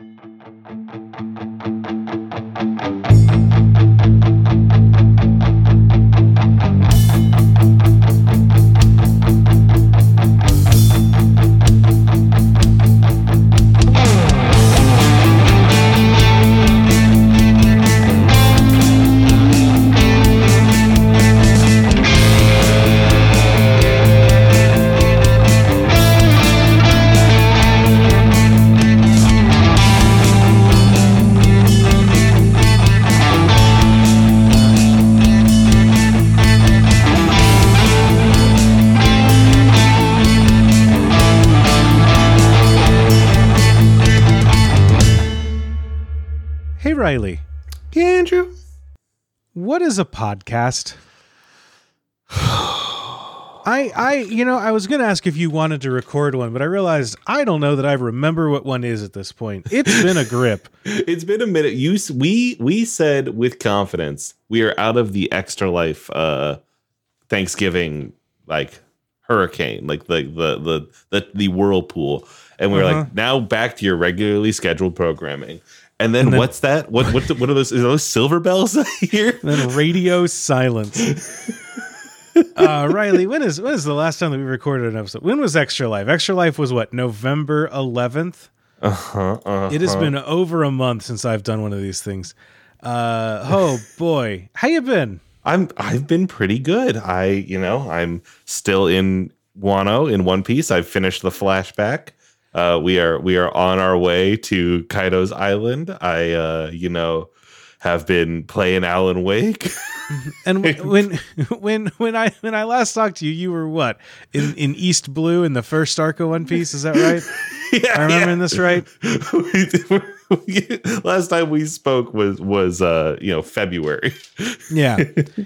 Hey, podcast? I, I, you know, I was going to ask if you wanted to record one, but I realized I don't know that I remember what one is at this point. It's been a grip. It's been a minute. You we we said with confidence we are out of the extra life uh Thanksgiving like hurricane, like the the the the, the whirlpool. And we are Uh-huh. like now back to your regularly scheduled programming. And then, And then- what's that? What what what are those? Are those silver bells hear? then radio silence. Uh, Riley, when is when is the last time that we recorded an episode? When was Extra Life? Extra Life was what November eleventh. Uh-huh, uh-huh. It has been over a month since I've done one of these things. Uh, oh boy, how you been? I'm I've been pretty good. I you know I'm still in Wano in One Piece. I've finished the flashback. Uh, we are we are on our way to Kaido's island. I uh, you know have been playing Alan Wake. And when when when I when I last talked to you, you were what in in East Blue in the first Arco One Piece? Is that right? yeah, I remembering this right? Last time we spoke was was uh you know February. Yeah.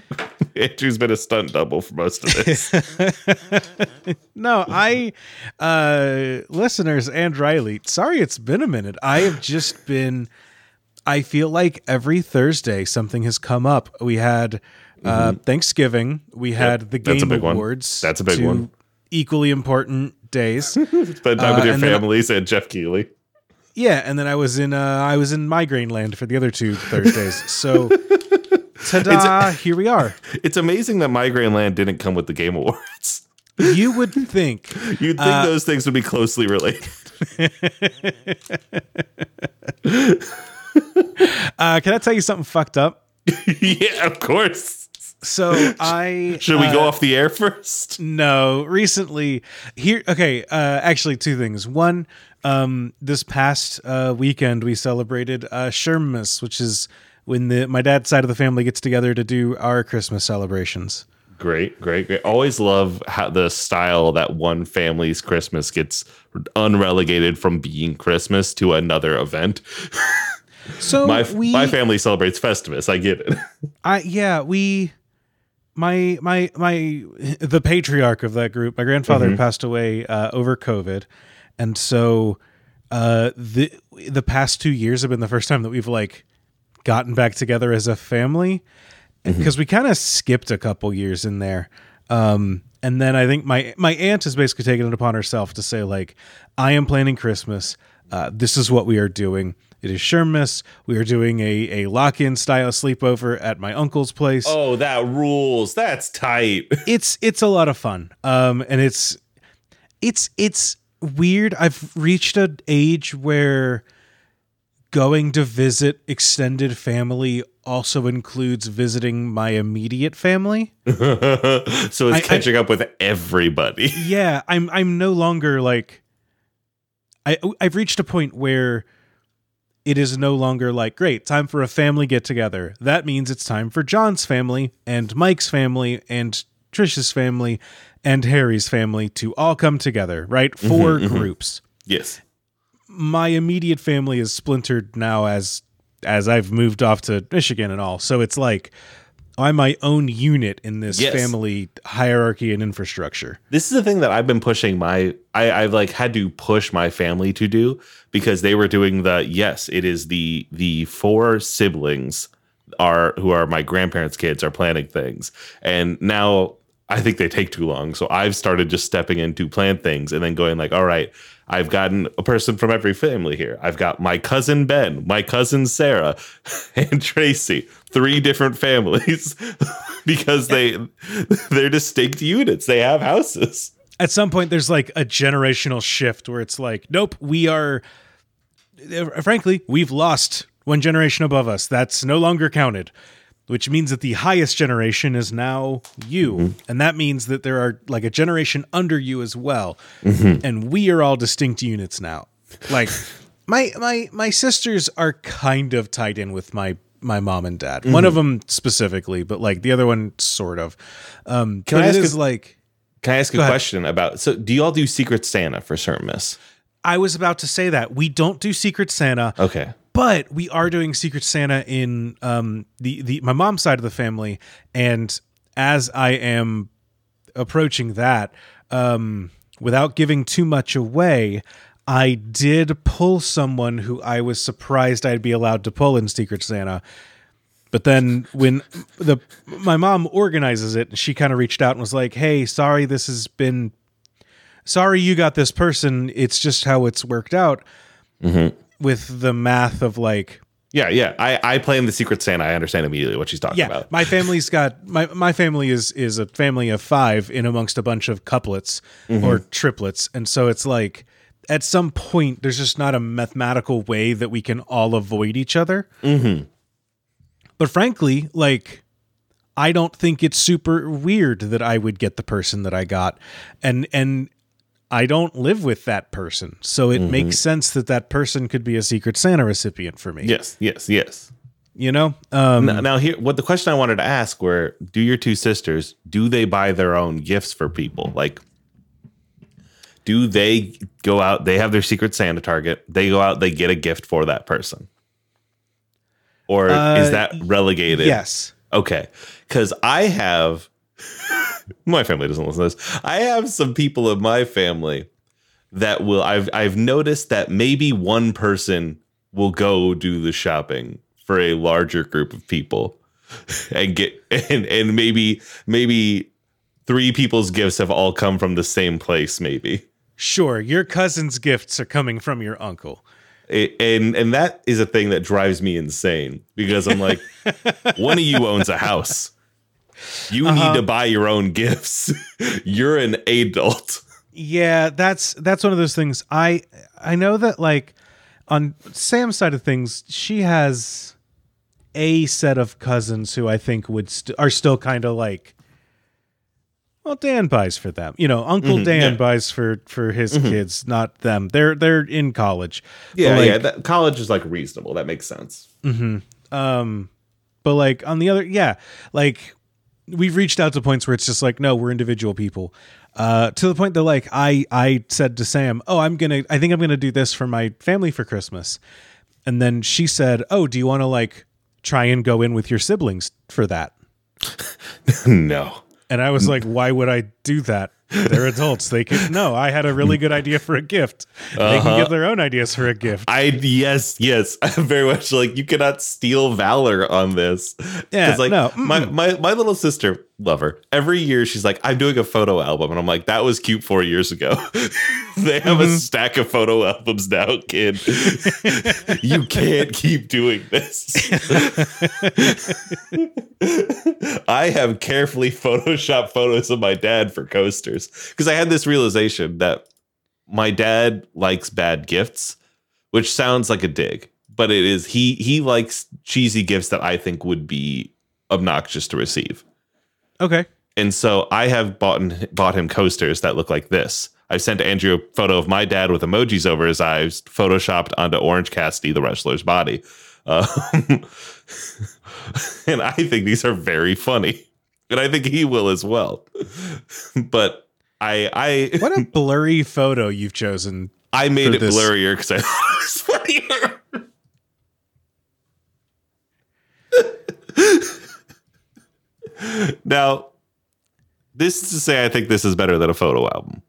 Andrew's been a stunt double for most of this. No, I uh listeners and Riley, sorry it's been a minute. I have just been I feel like every Thursday something has come up. We had uh Thanksgiving, we had the Mm-hmm. that's a Game big one. Awards. That's a big one. Equally important days. Spend time Uh, with your and then- families and Geoff Keighley. Yeah, and then I was in uh I was in migraine land for the other two Thursdays. So ta-da, here we are. It's amazing that Migraine Land didn't come with the Game Awards. You would think You'd think Uh, those things would be closely related. uh can I tell you something fucked up? yeah, of course. So I Should we go uh, off the air first? No, recently here. Okay, uh, actually, two things. One, um, this past uh, weekend we celebrated uh, Shermas, which is when the my dad's side of the family gets together to do our Christmas celebrations. Great, great, great. Always love how the style that one family's Christmas gets unrelegated from being Christmas to another event. So My we, my family celebrates Festivus. I get it. I yeah, we, my my my the patriarch of that group, my grandfather passed away uh, over COVID, and so uh, the the past two years have been the first time that we've like gotten back together as a family because we kind of skipped a couple years in there. Um, and then I think my my aunt has basically taken it upon herself to say like, I am planning Christmas. Uh, this is what we are doing. It is Shermas. We are doing a, a lock in style sleepover at my uncle's place. Oh, that rules. That's tight. It's it's a lot of fun. Um, and it's it's it's weird. I've reached an age where going to visit extended family also includes visiting my immediate family. so it's I- catching up with everybody. yeah, I'm I'm no longer like I I've reached a point where it is no longer like great time for a family get together. That means it's time for John's family and Mike's family and Trisha's family and Harry's family to all come together, right? Mm-hmm, 4 mm-hmm. groups. Yes. My immediate family is splintered now as as I've moved off to Michigan and all. So it's like I'm my own unit in this Yes. family hierarchy and infrastructure. this is the thing that I've been pushing my I, I've like had to push my family to do because they were doing the yes, it is the the four siblings are who are my grandparents' kids are planning things. And now I think they take too long. So I've started just stepping in to plan things and then going like, all right, I've gotten a person from every family here. I've got my cousin Ben, my cousin Sarah, and Tracy. Three different families because they they're distinct units. They have houses. At some point, there's like a generational shift where it's like, nope, we are. Frankly, we've lost one generation above us. That's no longer counted, which means that the highest generation is now you, mm-hmm. and that means that there are like a generation under you as well, mm-hmm. and we are all distinct units now. Like my my my sisters are kind of tied in with my my mom and dad. One of mm-hmm. them specifically, but like the other one sort of. Um, Can I ask is a- like Can I ask a ahead. question about? So, do you all do Secret Santa for certain, Miss? I was about to say that we don't do Secret Santa, Okay. But we are doing Secret Santa in um, the the my mom's side of the family, and as I am approaching that, um, without giving too much away, I did pull someone who I was surprised I'd be allowed to pull in Secret Santa. But then when the my mom organizes it, she kind of reached out and was like, "Hey, sorry, this has been sorry you got this person. It's just how it's worked out with the math of like, Yeah, yeah. I I play in the Secret Santa. I understand immediately what she's talking yeah, about. my family's got my my family is is a family of five in amongst a bunch of couplets or triplets, and so it's like at some point there's just not a mathematical way that we can all avoid each other. Mm-hmm. But frankly, like. I don't think it's super weird that I would get the person that I got, and and I don't live with that person, so it makes sense that that person could be a Secret Santa recipient for me. Yes, yes, yes. You know, um, Now, now here, what the question I wanted to ask were: Do your two sisters do they buy their own gifts for people? Like, do they go out? They have their Secret Santa target. They go out. They get a gift for that person, or Uh, is that relegated? yes. Okay. Because I have, my family doesn't listen to this. I have some people of my family that will, I've, I've noticed that maybe one person will go do the shopping for a larger group of people and get, and, and maybe, maybe three people's gifts have all come from the same place, maybe. Sure, your cousin's gifts are coming from your uncle. It, and and that is a thing that drives me insane because I'm like, one of you owns a house. You Uh-huh. need to buy your own gifts. You're an adult. Yeah, that's that's one of those things. I I know that like on Sam's side of things, she has a set of cousins who I think would st- are still kind of like well Dan buys for them. You know, Uncle Dan Mm-hmm. yeah. buys for for his kids, not them. They're they're in college. Yeah, like, yeah. That, college is like reasonable. That makes sense. Um, but like on the other, yeah, like we've reached out to points where it's just like, no, we're individual people. Uh, to the point that like I I said to Sam, oh, I'm gonna, I think I'm gonna do this for my family for Christmas, and then she said, oh, do you want to like try and go in with your siblings for that? no. And I was like, why would I do that? They're adults. They can no. I had a really good idea for a gift. They can give uh-huh. their own ideas for a gift. I yes, yes. I'm very much like you cannot steal valor on this. Yeah, like no, my, my my little sister, love her. Every year she's like, I'm doing a photo album. And I'm like, that was cute four years ago. they have Mm-hmm. a stack of photo albums now, kid. you can't keep doing this. I have carefully photoshopped photos of my dad for coasters because I had this realization that my dad likes bad gifts, which sounds like a dig, but it is he he likes cheesy gifts that I think would be obnoxious to receive. Okay. And so I have bought bought him coasters that look like this. I sent Andrew a photo of my dad with emojis over his eyes, photoshopped onto Orange Cassidy, the wrestler's body. Um, and I think these are very funny, and I think he will as well. But I I What a blurry photo you've chosen. I made it this. blurrier because I thought it was funnier. now, this is to say, I think this is better than a photo album.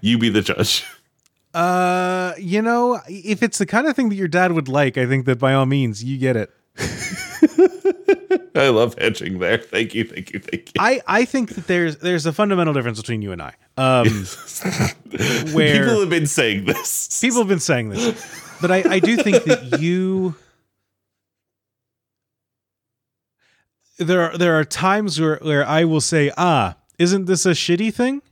You be the judge. Uh, you know, if it's the kind of thing that your dad would like, I think that by all means you get it. I love hedging there. Thank you, thank you, thank you. I, I think that there's there's a fundamental difference between you and I. Um, where People have been saying this. people have been saying this, but I, I do think that you there are there are times where where I will say, ah, isn't this a shitty thing?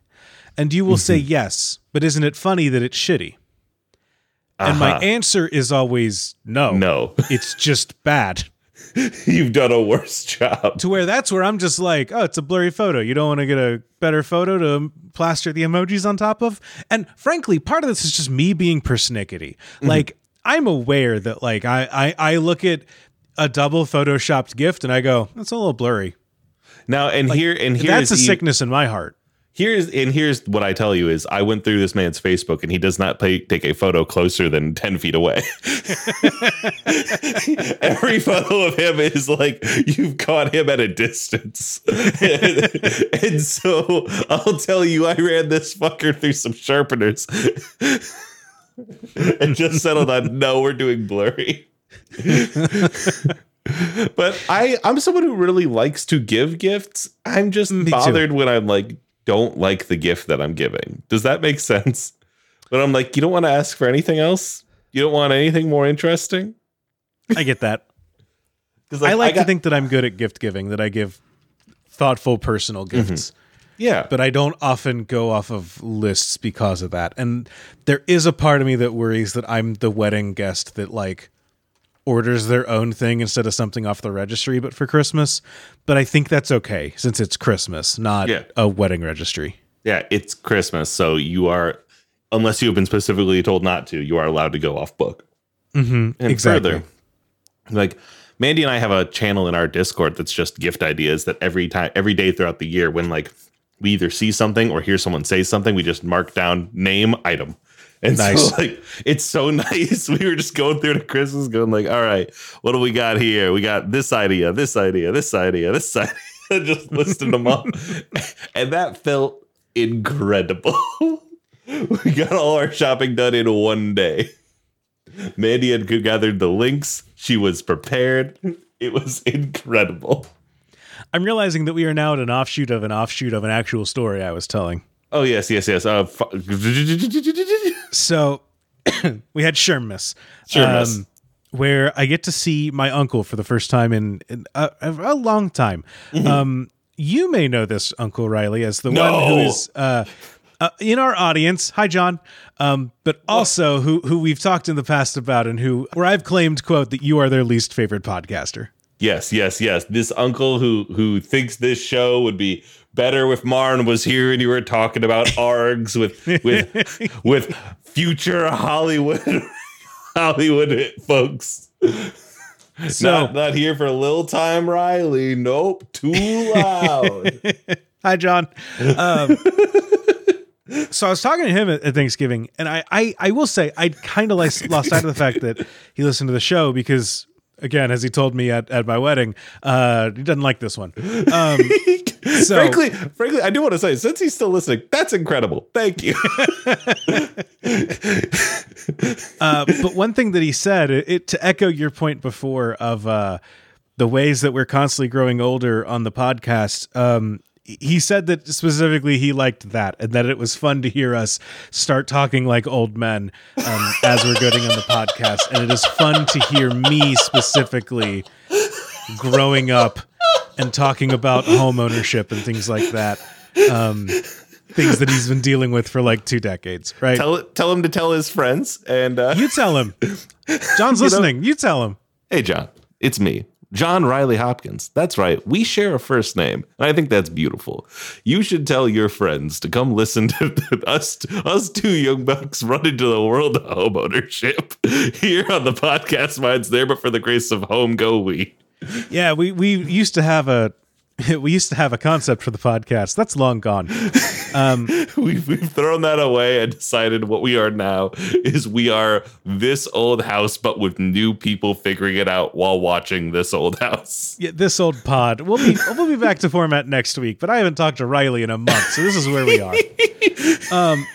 And you will say yes, but isn't it funny that it's shitty? And my Uh-huh. answer is always no. no, It's just bad. you've done a worse job. to where that's where I'm just like, oh, it's a blurry photo. You don't want to get a better photo to plaster the emojis on top of. And frankly, part of this is just me being persnickety. Like I'm aware that like I, I I look at a double photoshopped gift and I go, that's a little blurry. Now and here and here that's a e- sickness in my heart. Here's and here's what I tell you is I went through this man's Facebook and he does not pay, take a photo closer than ten feet away. Every photo of him is like you've caught him at a distance, and, and so I'll tell you, I ran this fucker through some sharpeners and just settled on no, we're doing blurry. but I I'm someone who really likes to give gifts. I'm just mm, Me too. bothered when I'm like don't like the gift that I'm giving. Does that make sense? But I'm like you don't want to ask for anything else? You don't want anything more interesting? I get that. Cuz I like to think that I'm good at gift giving, that I give thoughtful personal mm-hmm. gifts. yeah. but I don't often go off of lists because of that. And there is a part of me that worries that I'm the wedding guest that like orders their own thing instead of something off the registry but for Christmas. But I think that's okay since it's Christmas, not Yeah. a wedding registry. yeah, it's Christmas, so you are unless you have been specifically told not to, you are allowed to go off book. Mm-hmm. And exactly. further, like Mandy and I have a channel in our Discord that's just gift ideas that every time, every day throughout the year, when like we either see something or hear someone say something, we just mark down name item. And Nice. so like it's so nice. We were just going through the Christmas, going like, all right, what do we got here? We got this idea, this idea, this idea, this idea, just listing them up. and that felt incredible. we got all our shopping done in one day. Mandy had gathered the links. She was prepared. It was incredible. I'm realizing that we are now at an offshoot of an offshoot of an actual story I was telling. Oh yes, yes, yes. Uh, So we had Shermas. Shermas. where I get to see my uncle for the first time in, in a, a long time. Mm-hmm. Um, you may know this Uncle Riley as the one who is uh, uh, in our audience. Hi, John. Um, but also who who we've talked in the past about and who where I've claimed quote that you are their least favorite podcaster. yes, yes, yes. This uncle who who thinks this show would be better if Marn was here and you were talking about args with with with future Hollywood Hollywood folks. So not not here for a little time, Riley. Nope, too loud. Hi, John. Um, so I was talking to him at, at Thanksgiving, and I, I, I will say I kind of lost sight of the fact that he listened to the show because, again, as he told me at, at my wedding, uh, he doesn't like this one. Um, so frankly, frankly, I do want to say, since he's still listening, that's incredible. Thank you. uh, but one thing that he said, it, it- to echo your point before of uh, the ways that we're constantly growing older on the podcast. Um, he said that specifically he liked that and that it was fun to hear us start talking like old men um, as we're getting on the podcast. And it is fun to hear me specifically growing up and talking about home ownership and things like that. Um, things that he's been dealing with for like two decades, right? tell tell him to tell his friends. And uh, You tell him. John's listening. You tell him. hey, John, it's me, John Riley Hopkins. That's right. We share a first name, and I think that's beautiful. You should tell your friends to come listen to us. Us two young bucks run into the world of home ownership here on the podcast. Mine's there, but for the grace of home, go we. Yeah, we we used to have a we used to have a concept for the podcast. That's long gone. We've, we've thrown that away and decided what we are now is we are this old house, but with new people figuring it out while watching this old house. Yeah, this old pod. We'll be we'll be back to format next week, but I haven't talked to Riley in a month, so this is where we are. Um,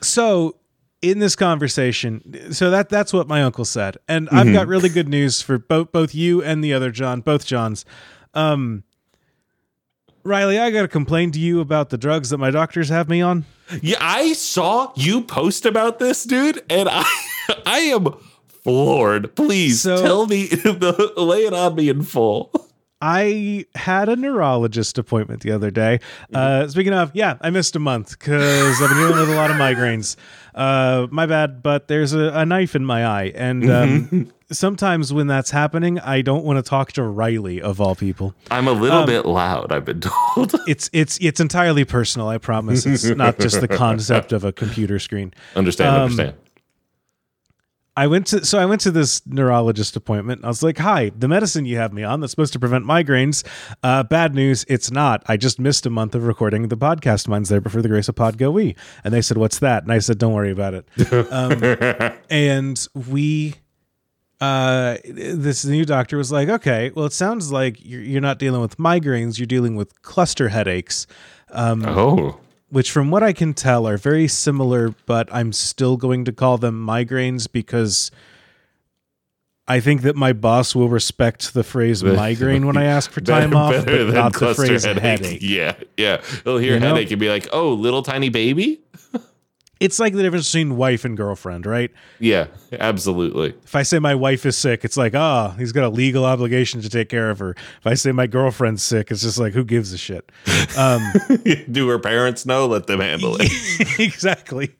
so in this conversation, so that that's what my uncle said, and I've got really good news for both both you and the other John, both Johns. Um, Riley, I got to complain to you about the drugs that my doctors have me on. Yeah, I saw you post about this, dude, and I I am floored. Please So- tell me the lay it on me in full. I had a neurologist appointment the other day. Uh, speaking of, yeah, I missed a month because I've been dealing with a lot of migraines. Uh, my bad, but there's a, a knife in my eye, and um, sometimes when that's happening, I don't want to talk to Riley of all people. I'm a little bit loud, I've been told. It's it's it's entirely personal. I promise. It's not just the concept of a computer screen. understand, Um, understand. I went to so I went to this neurologist appointment. I was like, "Hi, the medicine you have me on that's supposed to prevent migraines. Uh, bad news, it's not. I just missed a month of recording the podcast. Mine's there before the grace of Pod Go We." And they said, "What's that?" And I said, "Don't worry about it." Um, and we, uh, this new doctor was like, "Okay, well, it sounds like you're, you're not dealing with migraines. You're dealing with cluster headaches." oh. Which from what I can tell are very similar, but I'm still going to call them migraines because I think that my boss will respect the phrase migraine when I ask for time off, but not the phrase headache. Yeah, yeah. He'll hear You know? headache and be like, "Oh, little tiny baby." It's like the difference between wife and girlfriend, right? Yeah, absolutely. If I say my wife is sick, it's like, oh, he's got a legal obligation to take care of her. If I say my girlfriend's sick, it's just like, who gives a shit? Um, Do her parents know? Let them handle it. exactly.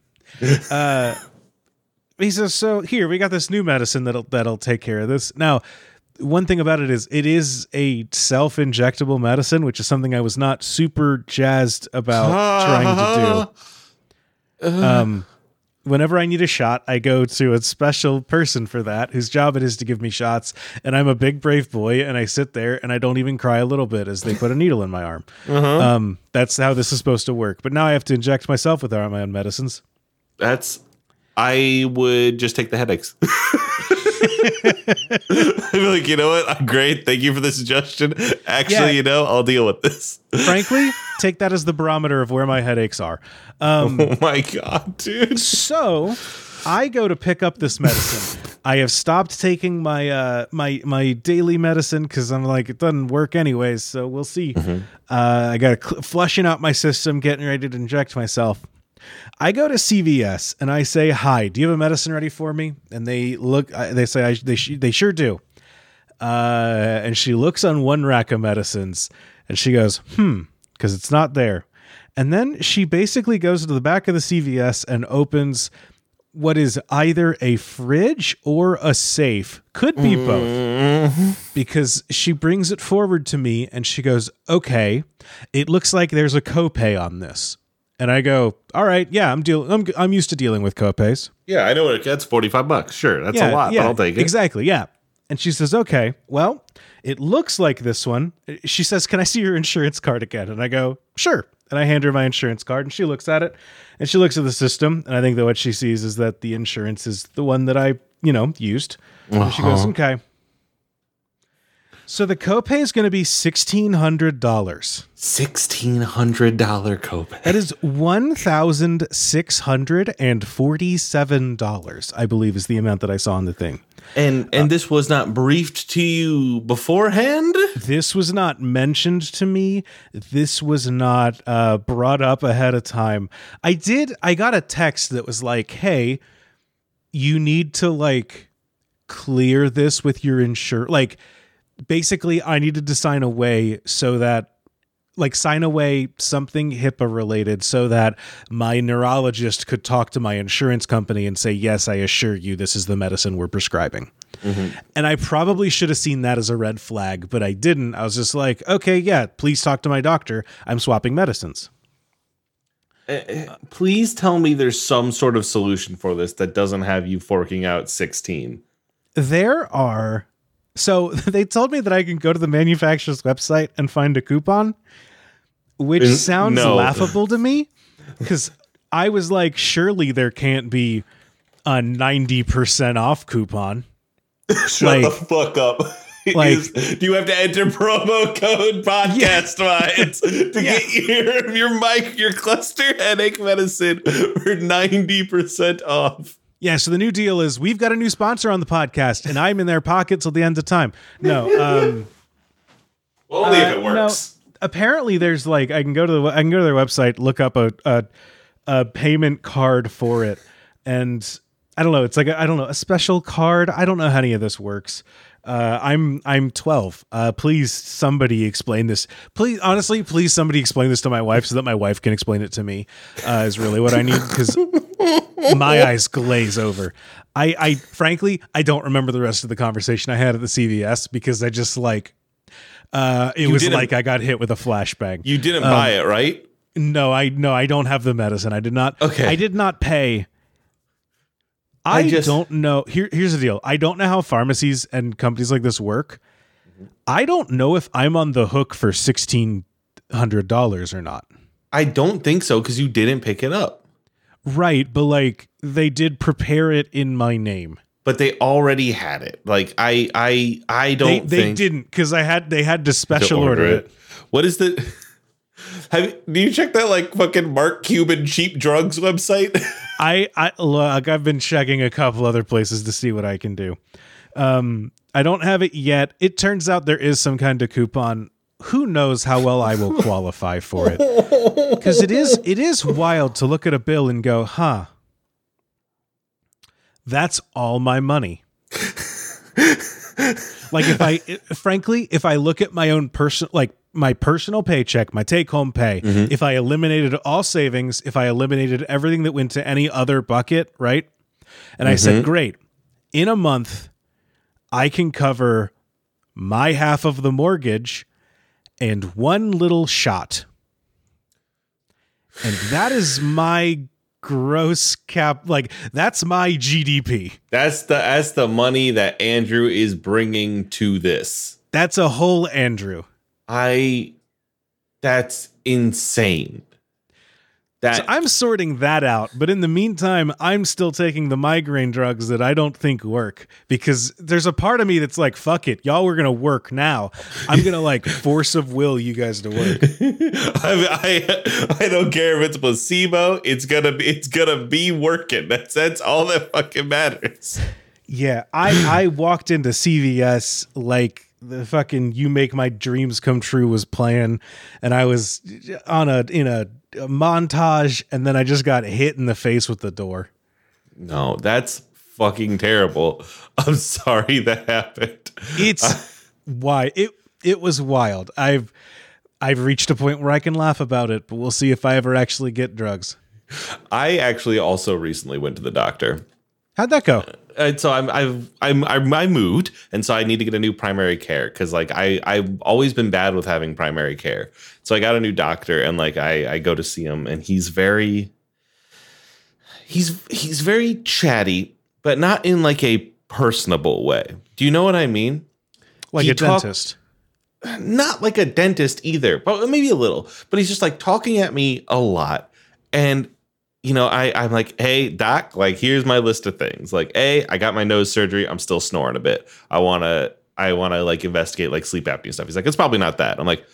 Uh, he says, "So here we got this new medicine that'll that'll take care of this." Now, one thing about it is it is a self-injectable medicine, which is something I was not super jazzed about trying to do. Um, whenever I need a shot, I go to a special person for that, whose job it is to give me shots. And I'm a big brave boy, and I sit there and I don't even cry a little bit as they put a needle in my arm. Um, that's how this is supposed to work. But now I have to inject myself with my own medicines. That's. I would just take the headaches. I'd be like, you know what? I'm great. Thank you for the suggestion. Actually, Yeah. you know, I'll deal with this. Frankly, take that as the barometer of where my headaches are. Um, oh my god, dude. so I go to pick up this medicine. I have stopped taking my uh, my my daily medicine because I'm like it doesn't work anyways. So we'll see. Uh, I got to cl- flushing out my system, getting ready to inject myself. I go to CVS and I say, "Hi, do you have a medicine ready for me?" And they look. They say, I, "They they sure do." Uh, and she looks on one rack of medicines and she goes, "Hmm," because it's not there. And then she basically goes to the back of the CVS and opens what is either a fridge or a safe. Could be both. Because she brings it forward to me and she goes, "Okay, it looks like there's a copay on this." And I go, "All right, yeah, I'm dealing I'm I'm used to dealing with copays." Yeah, I know what it gets. 45 bucks. Sure. That's a lot, but I'll take it. Exactly, yeah. And she says, "Okay, well, it looks like this one." She says, "Can I see your insurance card again?" And I go, "Sure." And I hand her my insurance card, and she looks at it, and she looks at the system, and I think that what she sees is that the insurance is the one that I, you know, used. And she goes, uh-huh. "Okay." So the copay is going to be sixteen hundred dollars. $1,600 copay. That is one thousand six hundred and forty-seven dollars, I believe, is the amount that I saw on the thing. And and this was not briefed to you beforehand? this was not mentioned to me this was not uh, brought up ahead of time i did i got a text that was like hey you need to like clear this with your insure like basically i needed to sign away so that like sign away something HIPAA related so that my neurologist could talk to my insurance company and say, Yes, I assure you this is the medicine we're prescribing. Mm-hmm. And I probably should have seen that as a red flag, but I didn't. I was just like, Okay, yeah, please talk to my doctor. I'm swapping medicines. Eh, eh, please tell me there's some sort of solution for this that doesn't have you forking out 16. There are. So they told me that I can go to the manufacturer's website and find a coupon, which Is- sounds no. laughable to me because I was like, surely there can't be a 90% off coupon. Shut Like- the fuck up. like- Is- do you have to enter promo code podcast vibes to get your your mic your cluster headache medicine for 90% off? Yeah, so the new deal is we've got a new sponsor on the podcast, and I'm in their pocket till the end of time. No, um, Only if it Uh, no, works. apparently, there's like I can go to the I can go to their website, look up a a, a payment card for it, and I don't know. It's like I don't know a special card. I don't know how any of this works. Uh, I'm I'm 12. Uh, please, somebody explain this. Please, honestly, please, somebody explain this to my wife so that my wife can explain it to me. Uh, is really what I need because my eyes glaze over. I, I frankly, I don't remember the rest of the conversation I had at the CVS because I just like, uh, it was like I got hit with a flashbang. You didn't Um, buy it, right? no, I no, I don't have the medicine. I did not. Okay. I did not pay. I, I just- don't know. Here, here's the deal. I don't know how pharmacies and companies like this work. I don't know if I'm on the hook for sixteen hundred dollars or not. I don't think so because you didn't pick it up. Right, but like they did prepare it in my name. But they already had it. Like I, I, I don't they think didn't because I had they had to to special order, it. What is the? Have do you check that like fucking Mark Cuban cheap drugs website? I I look. I've been checking a couple other places to see what I can do. Um, I don't have it yet. It turns out there is some kind of coupon. Who knows how well I will qualify for it? Because it is it is wild to look at a bill and go, huh? That's all my money. like if I frankly, if I look at my own personal like my personal paycheck, my take home pay, mm-hmm. if I eliminated all savings, if I eliminated everything that went to any other bucket, right? And I said, mm-hmm. "Great. In a month, I can cover my half of the mortgage and one little shot." And that is my gross cap like that's my GDP. that's the that's the money that Andrew is bringing to this. That's a whole Andrew. I. That's insane. That So I'm sorting that out, but in the meantime, I'm still taking the migraine drugs that I don't think work because there's a part of me that's like, fuck it, y'all, we're gonna work now. I'm gonna like force of will you guys to work. I, I I don't care if it's placebo. It's gonna be it's gonna be working. That's that's all that fucking matters. Yeah, I I walked into CVS like the fucking "You Make My Dreams Come True" was playing, and I was on a in a, a montage, and then I just got hit in the face with the door. No, that's fucking terrible. I'm sorry that happened. It's why it it was wild. I've I've reached a point where I can laugh about it, but we'll see if I ever actually get drugs. I actually also recently went to the doctor. How'd that go? And so I'm I've I'm, I'm I moved, and so I need to get a new primary care because like I I've always been bad with having primary care. So I got a new doctor, and like I I go to see him, and he's very he's he's very chatty, but not in like a personable way. Do you know what I mean? Like He a talk- dentist. not like a dentist either, but maybe a little. But he's just like talking at me a lot. And you know, I, I'm like, hey, doc, like here's my list of things. Like, A, I got my nose surgery. I'm still snoring a bit. I wanna I wanna like investigate like sleep apnea stuff. He's like, it's probably not that. I'm like,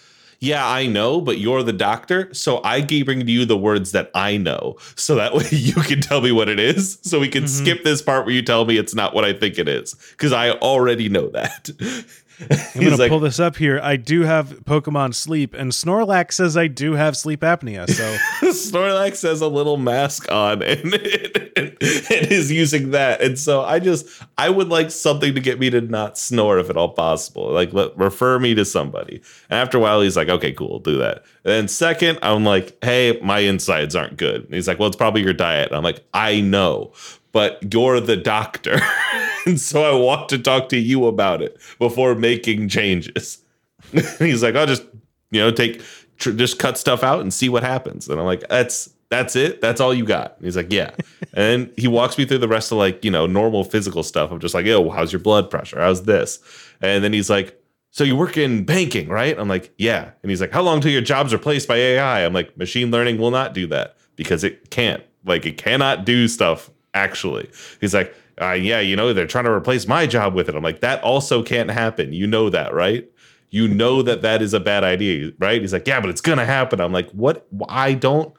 yeah, I know, but you're the doctor, so I bring to you the words that I know, so that way you can tell me what it is, so we can Mhm. skip this part where you tell me it's not what I think it is, because I already know that. I'm gonna pull this up here. I do have Pokemon Sleep, and Snorlax says I do have sleep apnea. So Snorlax has a little mask on and, and is using that. And so I just, I would like something to get me to not snore if at all possible. Like, let, refer me to somebody. And after a while, he's like, okay, cool, do that. And then second, I'm like, hey, my insides aren't good. And he's like, well, it's probably your diet. And I'm like, I know, but you're the doctor. and so I want to talk to you about it before making changes. He's like, I'll just, you know, take, tr- just cut stuff out and see what happens. And I'm like, that's, that's it. That's all you got. And he's like, yeah. and he walks me through the rest of like, you know, normal physical stuff. I'm just like, oh, how's your blood pressure? How's this? And then he's like, so you work in banking, right? I'm like, yeah. And he's like, how long till your job's replaced by AI? I'm like, machine learning will not do that because it can't. Like, it cannot do stuff actually. He's like, uh, yeah, you know, they're trying to replace my job with it. I'm like, that also can't happen. You know that, right? You know that that is a bad idea, right? He's like, yeah, but it's gonna happen. I'm like, what? I don't.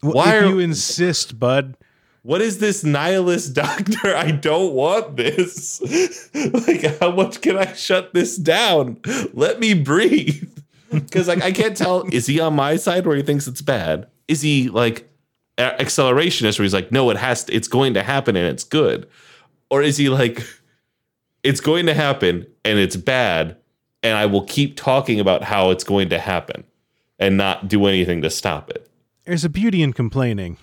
Why if are- you insist, bud, what is this nihilist doctor? I don't want this. like, how much can I shut this down? Let me breathe. Because like I can't tell, is he on my side where he thinks it's bad? Is he like accelerationist where he's like, no, it has to, it's going to happen and it's good? Or is he like, it's going to happen and it's bad, and I will keep talking about how it's going to happen and not do anything to stop it? There's a beauty in complaining.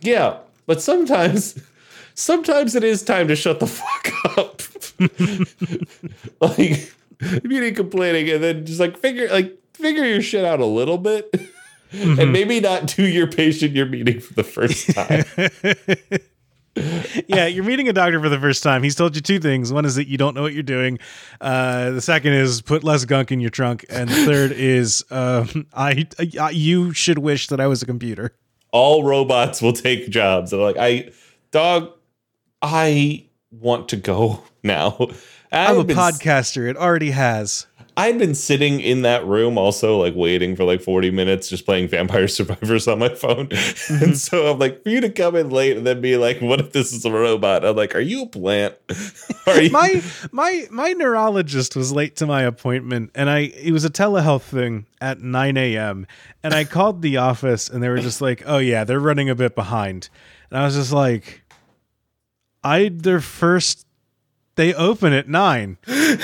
Yeah, but sometimes sometimes it is time to shut the fuck up. like beauty in complaining and then just like figure like figure your shit out a little bit. Mm-hmm. And maybe not do your patient you're meeting for the first time. yeah, you're meeting a doctor for the first time. He's told you two things. One is that you don't know what you're doing. Uh, the second is put less gunk in your trunk, and the third is um, I, I you should wish that I was a computer all robots will take jobs. And like, I, dog, I want to go now. I'm a podcaster. It already has. I'd been sitting in that room also like waiting for like 40 minutes just playing Vampire Survivors on my phone. Mm-hmm. And so I'm like, for you to come in late and then be like, what if this is a robot? I'm like, are you a plant? you- my my my neurologist was late to my appointment and I it was a telehealth thing at 9 a.m. And I called the office and they were just like, oh yeah, they're running a bit behind. And I was just like, I their first they open at nine. I'm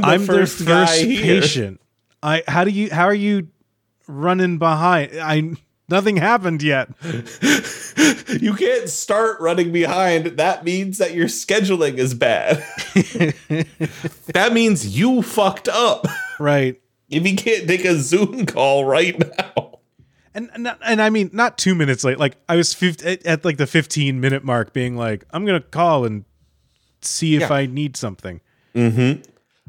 the I'm first, their first patient. I how do you how are you running behind? I nothing happened yet. you can't start running behind. That means that your scheduling is bad. that means you fucked up. Right. If you can't take a Zoom call right now. And, and and I mean not 2 minutes late. Like I was 50, at, at like the 15 minute mark being like I'm going to call and see if yeah. I need something. Mm-hmm.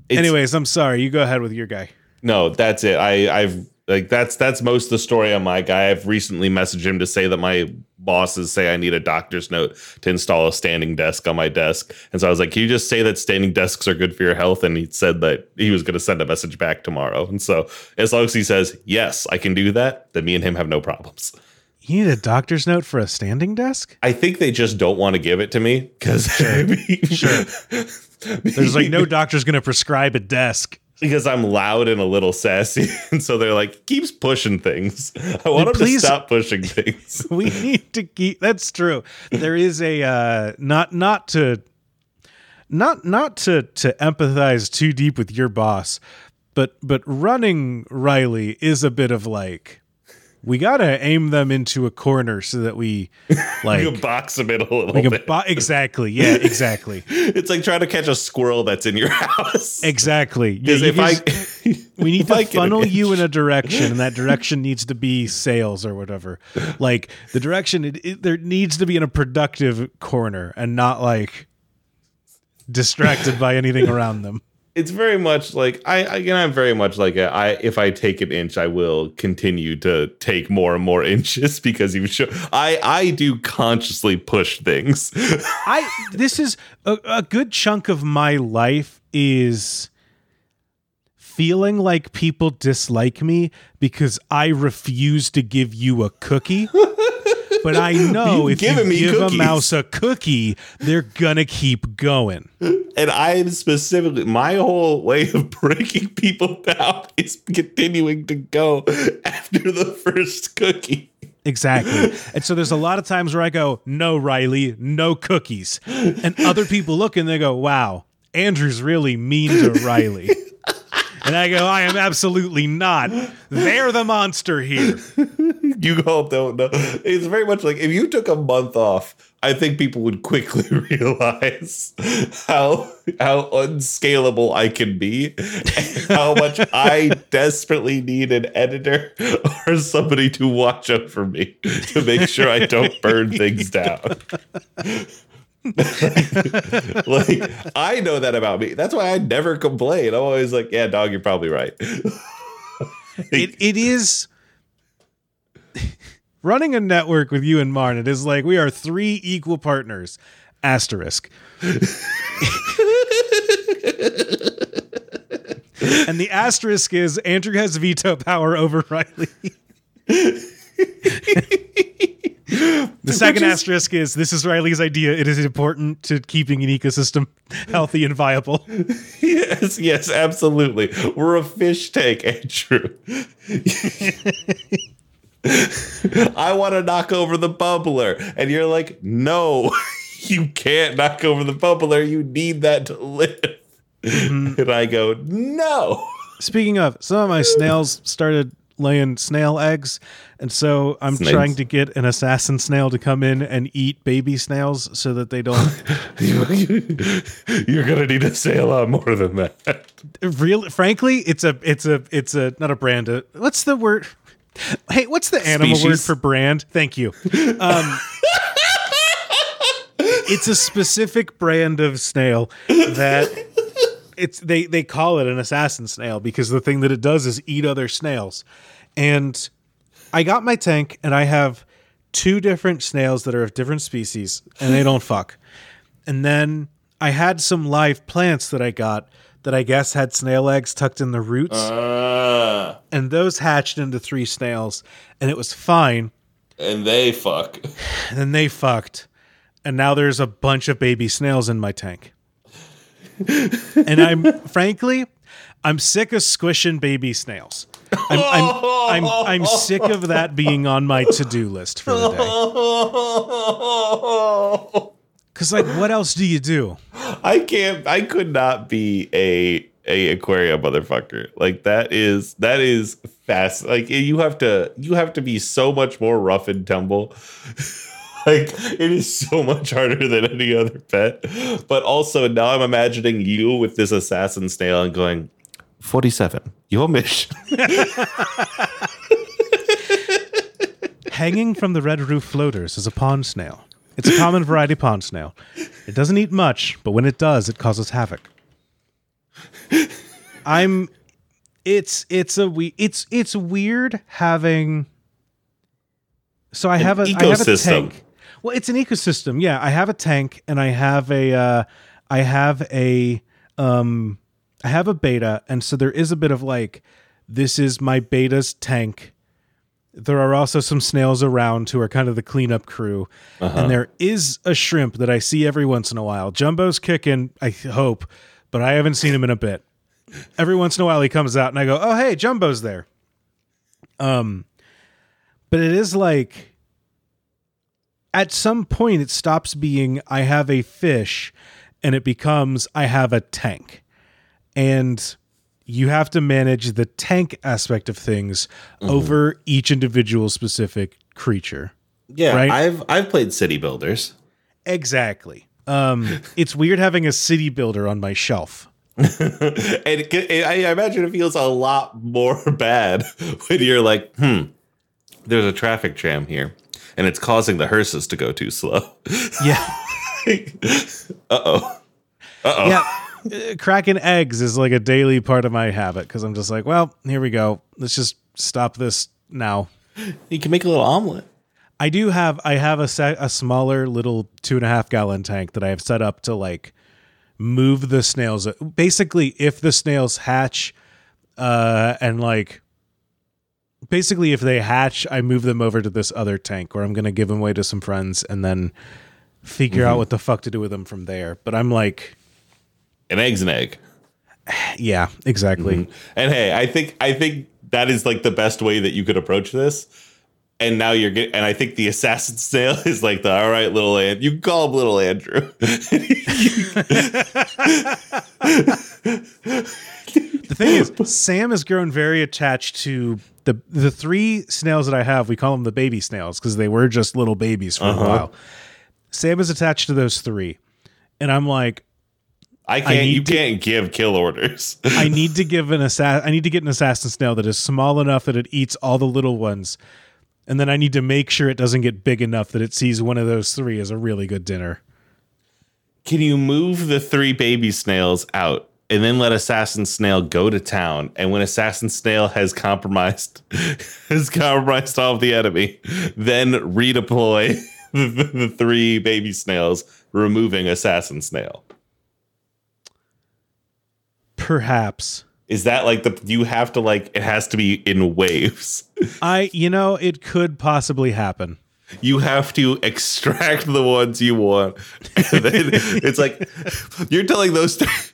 Anyways, I'm sorry. You go ahead with your guy. No, that's it. I, I've like that's that's most the story on my guy. I've recently messaged him to say that my bosses say I need a doctor's note to install a standing desk on my desk. And so I was like, Can you just say that standing desks are good for your health? And he said that he was gonna send a message back tomorrow. And so as long as he says, Yes, I can do that, then me and him have no problems. You need a doctor's note for a standing desk? I think they just don't want to give it to me because sure. sure. There's like no doctor's going to prescribe a desk because I'm loud and a little sassy, and so they're like keeps pushing things. I want them to stop pushing things. we need to keep. That's true. There is a uh, not not to not not to to empathize too deep with your boss, but but running Riley is a bit of like we gotta aim them into a corner so that we like we box them in a little bit. Bo- exactly. Yeah. Exactly. it's like trying to catch a squirrel that's in your house. Exactly. Because yeah, if I, we need to funnel you in a direction, and that direction needs to be sales or whatever. Like the direction, it, it, there needs to be in a productive corner, and not like distracted by anything around them it's very much like I again I'm very much like a, I if I take an inch I will continue to take more and more inches because you show I I do consciously push things. I this is a, a good chunk of my life is feeling like people dislike me because I refuse to give you a cookie. but I know if you give cookies. a mouse a cookie, they're gonna keep going. And I'm specifically my whole way of breaking people down is continuing to go after the first cookie. Exactly. And so there's a lot of times where I go, no, Riley, no cookies. And other people look and they go, wow, Andrew's really mean to Riley. And I go, I am absolutely not. They're the monster here. you all don't know. It's very much like if you took a month off, I think people would quickly realize how how unscalable I can be, how much I desperately need an editor or somebody to watch over me to make sure I don't burn things down. like I know that about me. That's why I never complain. I'm always like, yeah, dog, you're probably right. it it is running a network with you and Marn. It is like we are three equal partners. Asterisk. and the asterisk is Andrew has veto power over Riley. The second is- asterisk is this is Riley's idea. It is important to keeping an ecosystem healthy and viable. Yes, yes, absolutely. We're a fish tank, Andrew. I want to knock over the bubbler. And you're like, no, you can't knock over the bubbler. You need that to live. Mm-hmm. And I go, no. Speaking of, some of my snails started laying snail eggs, and so I'm Snails. trying to get an assassin snail to come in and eat baby snails so that they don't You're going to need to say a lot more than that. real frankly, it's a it's a it's a not a brand. uh what's the word? Hey, what's the animal word for brand? Thank you. Um, it's a specific brand of snail that it's they they call it an assassin snail because the thing that it does is eat other snails. And I got my tank and I have two different snails that are of different species and they don't fuck. And then I had some live plants that I got that I guess had snail eggs tucked in the roots Uh, and those hatched into three snails and it was fine. and they fuck. And they fucked. And now there's a bunch of baby snails in my tank. And I'm frankly, I'm sick of squishing baby snails. I'm, I'm, I'm, I'm sick of that being on my to-do list for the day. Cause like, what else do you do? I can't. I could not be a a aquarium motherfucker. Like that is that is fast. Like you have to you have to be so much more rough and tumble. like it is so much harder than any other pet. But also now I'm imagining you with this assassin snail and going. 47. Your mission. Hanging from the red root floaters is a pond snail. It's a common variety pond snail. It doesn't eat much, but when it does, it causes havoc. I'm it's it's a we it's it's weird having so I have a I have a ecosystem. tank. Well, it's an ecosystem. Yeah, I have a tank and I have a uh I have a um I have a betta and so there is a bit of like this is my betta's tank there are also some snails around who are kind of the cleanup crew. And there is a shrimp that I see every once in a while. Jumbo's kicking, I hope, but I haven't seen him in a bit. Every once in a while he comes out and I go, "Oh, hey, Jumbo's there." Um but it is like at some point it stops being I have a fish and it becomes I have a tank. And you have to manage the tank aspect of things over each individual specific creature. Yeah, Right? I've I've played city builders. Exactly. Um, it's weird having a city builder on my shelf. and it, it- I imagine it feels a lot more bad when you're like, hmm, there's a traffic jam here, and it's causing the hearses to go too slow. Yeah. uh oh. Uh oh. yeah. Uh, cracking eggs is like a daily part of my habit because I'm just like, well, here we go. Let's just stop this now. You can make a little omelet. I do have I have a se- a smaller little two and a half gallon tank that I have set up to like move the snails. Basically, if the snails hatch, uh, and like basically if they hatch, I move them over to this other tank where I'm gonna give them away to some friends and then figure out mm-hmm. what the fuck to do with them from there. But I'm like, An egg's an egg. yeah, exactly. Mm-hmm. And hey, I think I think that is like the best way that you could approach this. And now you're getting, and I think the assassin snail is like the all right, little Andrew. You can call him little Andrew. The thing is, Sam has grown very attached to the the three snails that I have. We call them the baby snails because they were just little babies for a uh-huh. while. Sam is attached to those three, and I'm like, I can't. need you to- can't give kill orders. I need to give an assassin. I need to get an assassin snail that is small enough that it eats all the little ones, and then I need to make sure it doesn't get big enough that it sees one of those three as a really good dinner. Can you move the three baby snails out and then let Assassin Snail go to town? And when Assassin Snail has compromised has compromised all of the enemy, then redeploy the, the three baby snails, removing Assassin Snail. Perhaps Is that like the you have to like it has to be in waves? I, you know, it could possibly happen. you have to extract the ones you want. And then it's like you're telling those th-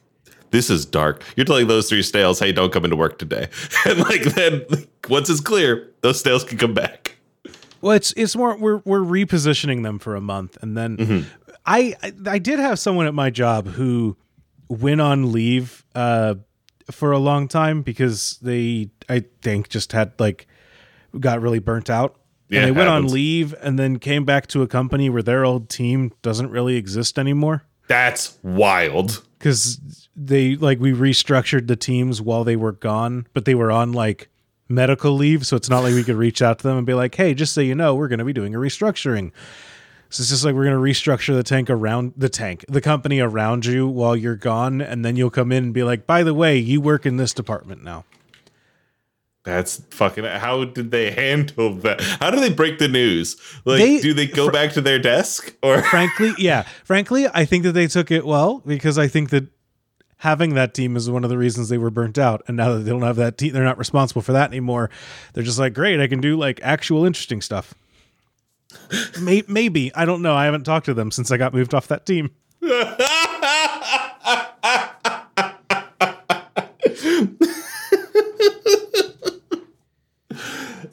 this is dark. You're telling those three snails, hey, don't come into work today. And like then once it's clear, those snails can come back. Well, it's it's more we're we're repositioning them for a month, and then Mm-hmm. I, I did have someone at my job who went on leave uh, for a long time because they I think just had like got really burnt out. Yeah, and they went on leave and then came back to a company where their old team doesn't really exist anymore That's wild. because they like we restructured the teams while they were gone, but they were on like medical leave, so it's not like we could reach out to them and be like, "Hey, just so you know, we're going to be doing a restructuring." So it's just like we're going to restructure the tank around the tank, the company around you while you're gone, and then you'll come in and be like, "By the way, you work in this department now." That's fucking. How did they handle that? How do they break the news? Like, They- do they go back to their desk or? Frankly, yeah, frankly, I think that they took it well because I think that having that team is one of the reasons they were burnt out. And now that they don't have that team, they're not responsible for that anymore. They're just like, great, I can do like actual interesting stuff. Maybe I don't know. I haven't talked to them since I got moved off that team.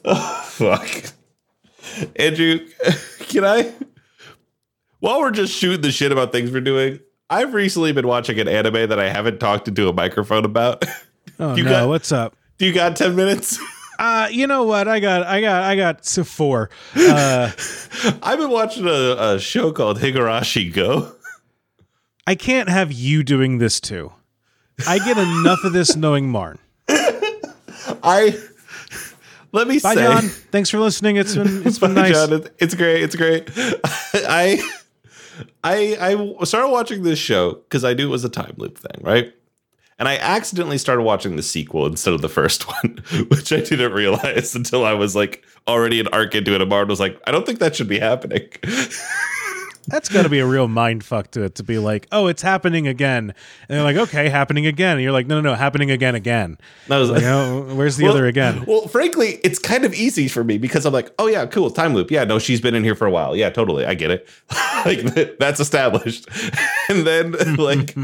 oh Fuck. Andrew, can I? While we're just shooting the shit about things we're doing, I've recently been watching an anime that I haven't talked into a microphone about. Oh You no, got- what's up? Do you got 10 minutes? Uh, you know what? I got, I got, I got to four. Uh, I've been watching a, a show called Higurashi Gou. I can't have you doing this too. I get enough of this knowing Marn. I let me Bye, say, John. Thanks for listening. It's been, it's been Bye, nice. John. It's great. It's great. I I I started watching this show because I knew it was a time loop thing, right? And I accidentally started watching the sequel instead of the first one, which I didn't realize until I was like already an arc into it. And Martin was like, I don't think that should be happening. That's got to be a real mind fuck to it to be like, oh, it's happening again. And they're like, okay, happening again. And you're like, no, no, no, happening again, again. And I was Like, like, oh, where's the Well- other again? Well, frankly, it's kind of easy for me because I'm like, oh yeah, cool, time loop. Yeah, no, she's been in here for a while. Yeah, totally, I get it. like that's established. and then like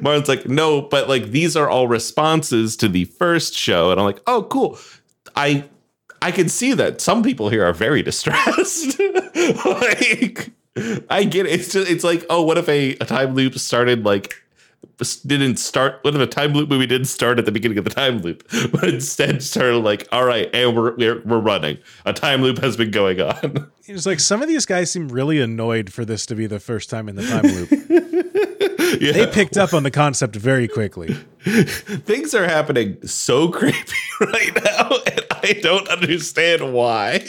Martin's like, no, but like these are all responses to the first show, and I'm like, oh, cool. I I can see that some people here are very distressed. like, I get it. It's just it's like, oh, what if a, a time loop started like didn't start what if a time loop movie didn't start at the beginning of the time loop but instead started like all right and we're we're, we're running a time loop has been going on It's like some of these guys seem really annoyed for this to be the first time in the time loop. yeah They picked up on the concept very quickly. things are happening so creepy right now and i don't understand why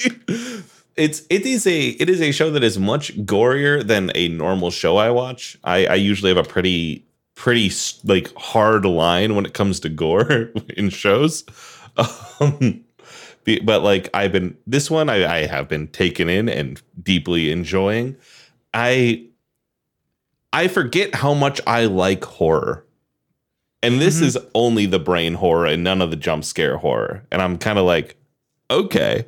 it's it is a it is a show that is much gorier than a normal show i watch i i usually have a pretty pretty like hard line when it comes to gore in shows um but like i've been this one I, I have been taken in and deeply enjoying i i forget how much i like horror and this Mhm. is only the brain horror and none of the jump scare horror. And I'm kind of like, okay,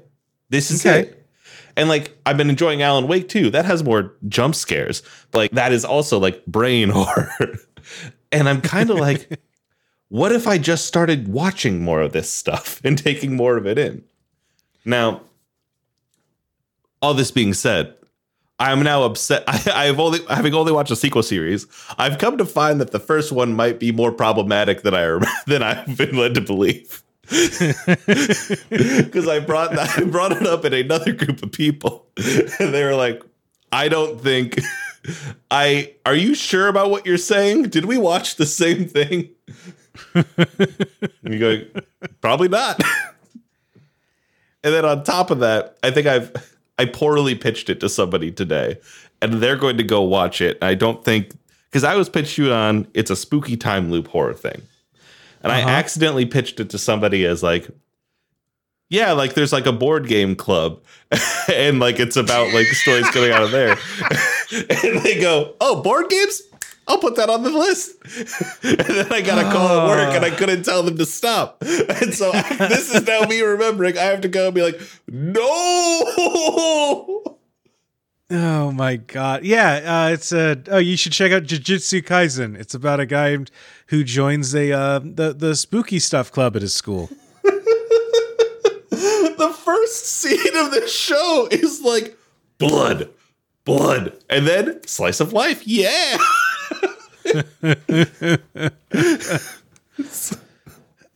this is Okay. it. And like, I've been enjoying Alan Wake too. That has more jump scares. Like, that is also like brain horror. and I'm kind of like, what if I just started watching more of this stuff and taking more of it in? Now, all this being said, I'm now upset. I, I've only having only watched a sequel series. I've come to find that the first one might be more problematic than I than I've been led to believe. Because I brought that, I brought it up in another group of people, and they were like, "I don't think." I are you sure about what you're saying? Did we watch the same thing? and you go, probably not. and then on top of that, I think I've I poorly pitched it to somebody today, and they're going to go watch it. I don't think because I was pitched you on it's a spooky time loop horror thing, and Uh-huh. I accidentally pitched it to somebody as like, yeah, like there's like a board game club, and like it's about like stories coming out of there, and they go, oh, board games. I'll put that on the list. and then I got a call at work and I couldn't tell them to stop. And so this is now me remembering I have to go and be like, no. Oh my god! Yeah, uh, it's a. Oh, you should check out Jujutsu Kaisen. It's about a guy who joins a uh, the the spooky stuff club at his school. the first scene of the show is like blood, blood, and then slice of life. Yeah.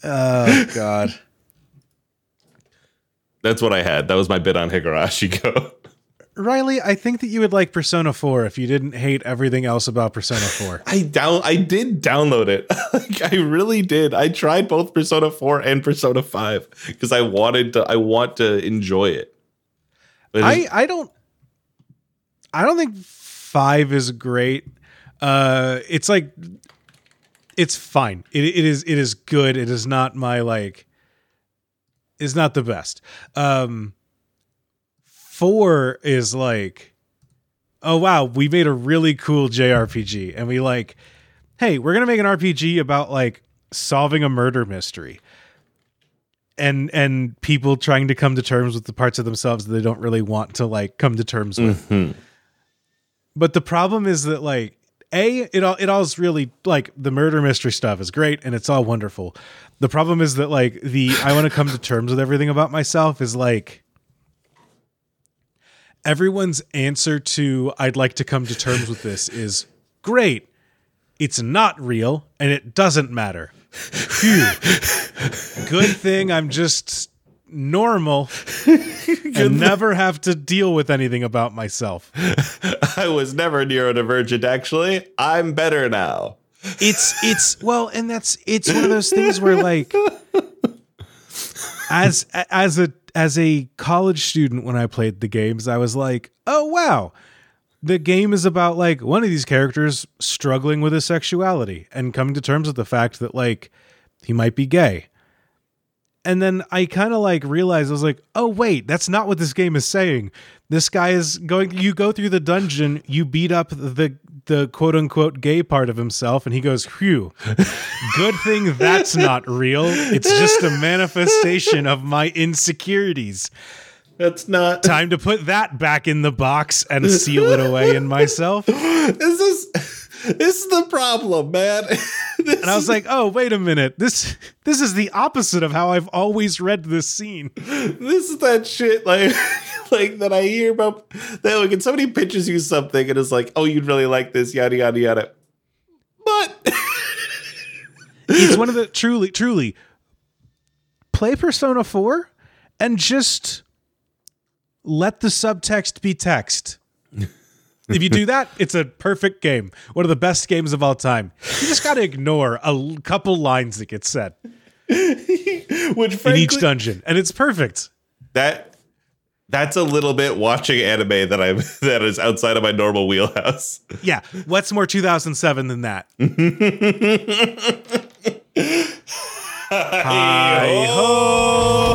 oh god. That's what I had. That was my bit on Higurashi Gou. Riley, I think that you would like Persona 4 if you didn't hate everything else about Persona 4. I down I did download it. like, I really did. I tried both Persona 4 and Persona 5 because I wanted to I want to enjoy it. I I don't I don't think 5 is great. Uh it's like it's fine. It it is it is good. It is not my like is not the best. Um four is like, oh wow, we made a really cool JRPG, and we like, hey, we're gonna make an RPG about like solving a murder mystery. And and people trying to come to terms with the parts of themselves that they don't really want to like come to terms with. Mm-hmm. But the problem is that like a it all it all is really like the murder mystery stuff is great and it's all wonderful. The problem is that like the I want to come to terms with everything about myself is like everyone's answer to I'd like to come to terms with this is great. It's not real and it doesn't matter. Phew. Good thing I'm just normal and never have to deal with anything about myself. I was never neurodivergent actually. I'm better now. It's it's well and that's it's one of those things where like as as a as a college student when I played the games, I was like, "Oh wow. The game is about like one of these characters struggling with his sexuality and coming to terms with the fact that like he might be gay." And then I kind of like realized I was like, "Oh wait, that's not what this game is saying. This guy is going you go through the dungeon, you beat up the the quote unquote gay part of himself, and he goes, Phew, good thing that's not real. It's just a manifestation of my insecurities. That's not time to put that back in the box and seal it away in myself. This is this is the problem, man. and I was like, "Oh, wait a minute. This this is the opposite of how I've always read this scene." This is that shit like like that I hear about that like when somebody pitches you something and is like, "Oh, you'd really like this," yada yada yada. But it's one of the truly truly play Persona 4 and just let the subtext be text. If you do that, it's a perfect game. One of the best games of all time. You just got to ignore a couple lines that get said. Which frankly, in each dungeon, and it's perfect. That that's a little bit watching anime that I'm that is outside of my normal wheelhouse. Yeah, what's more 2007 than that? Hi ho.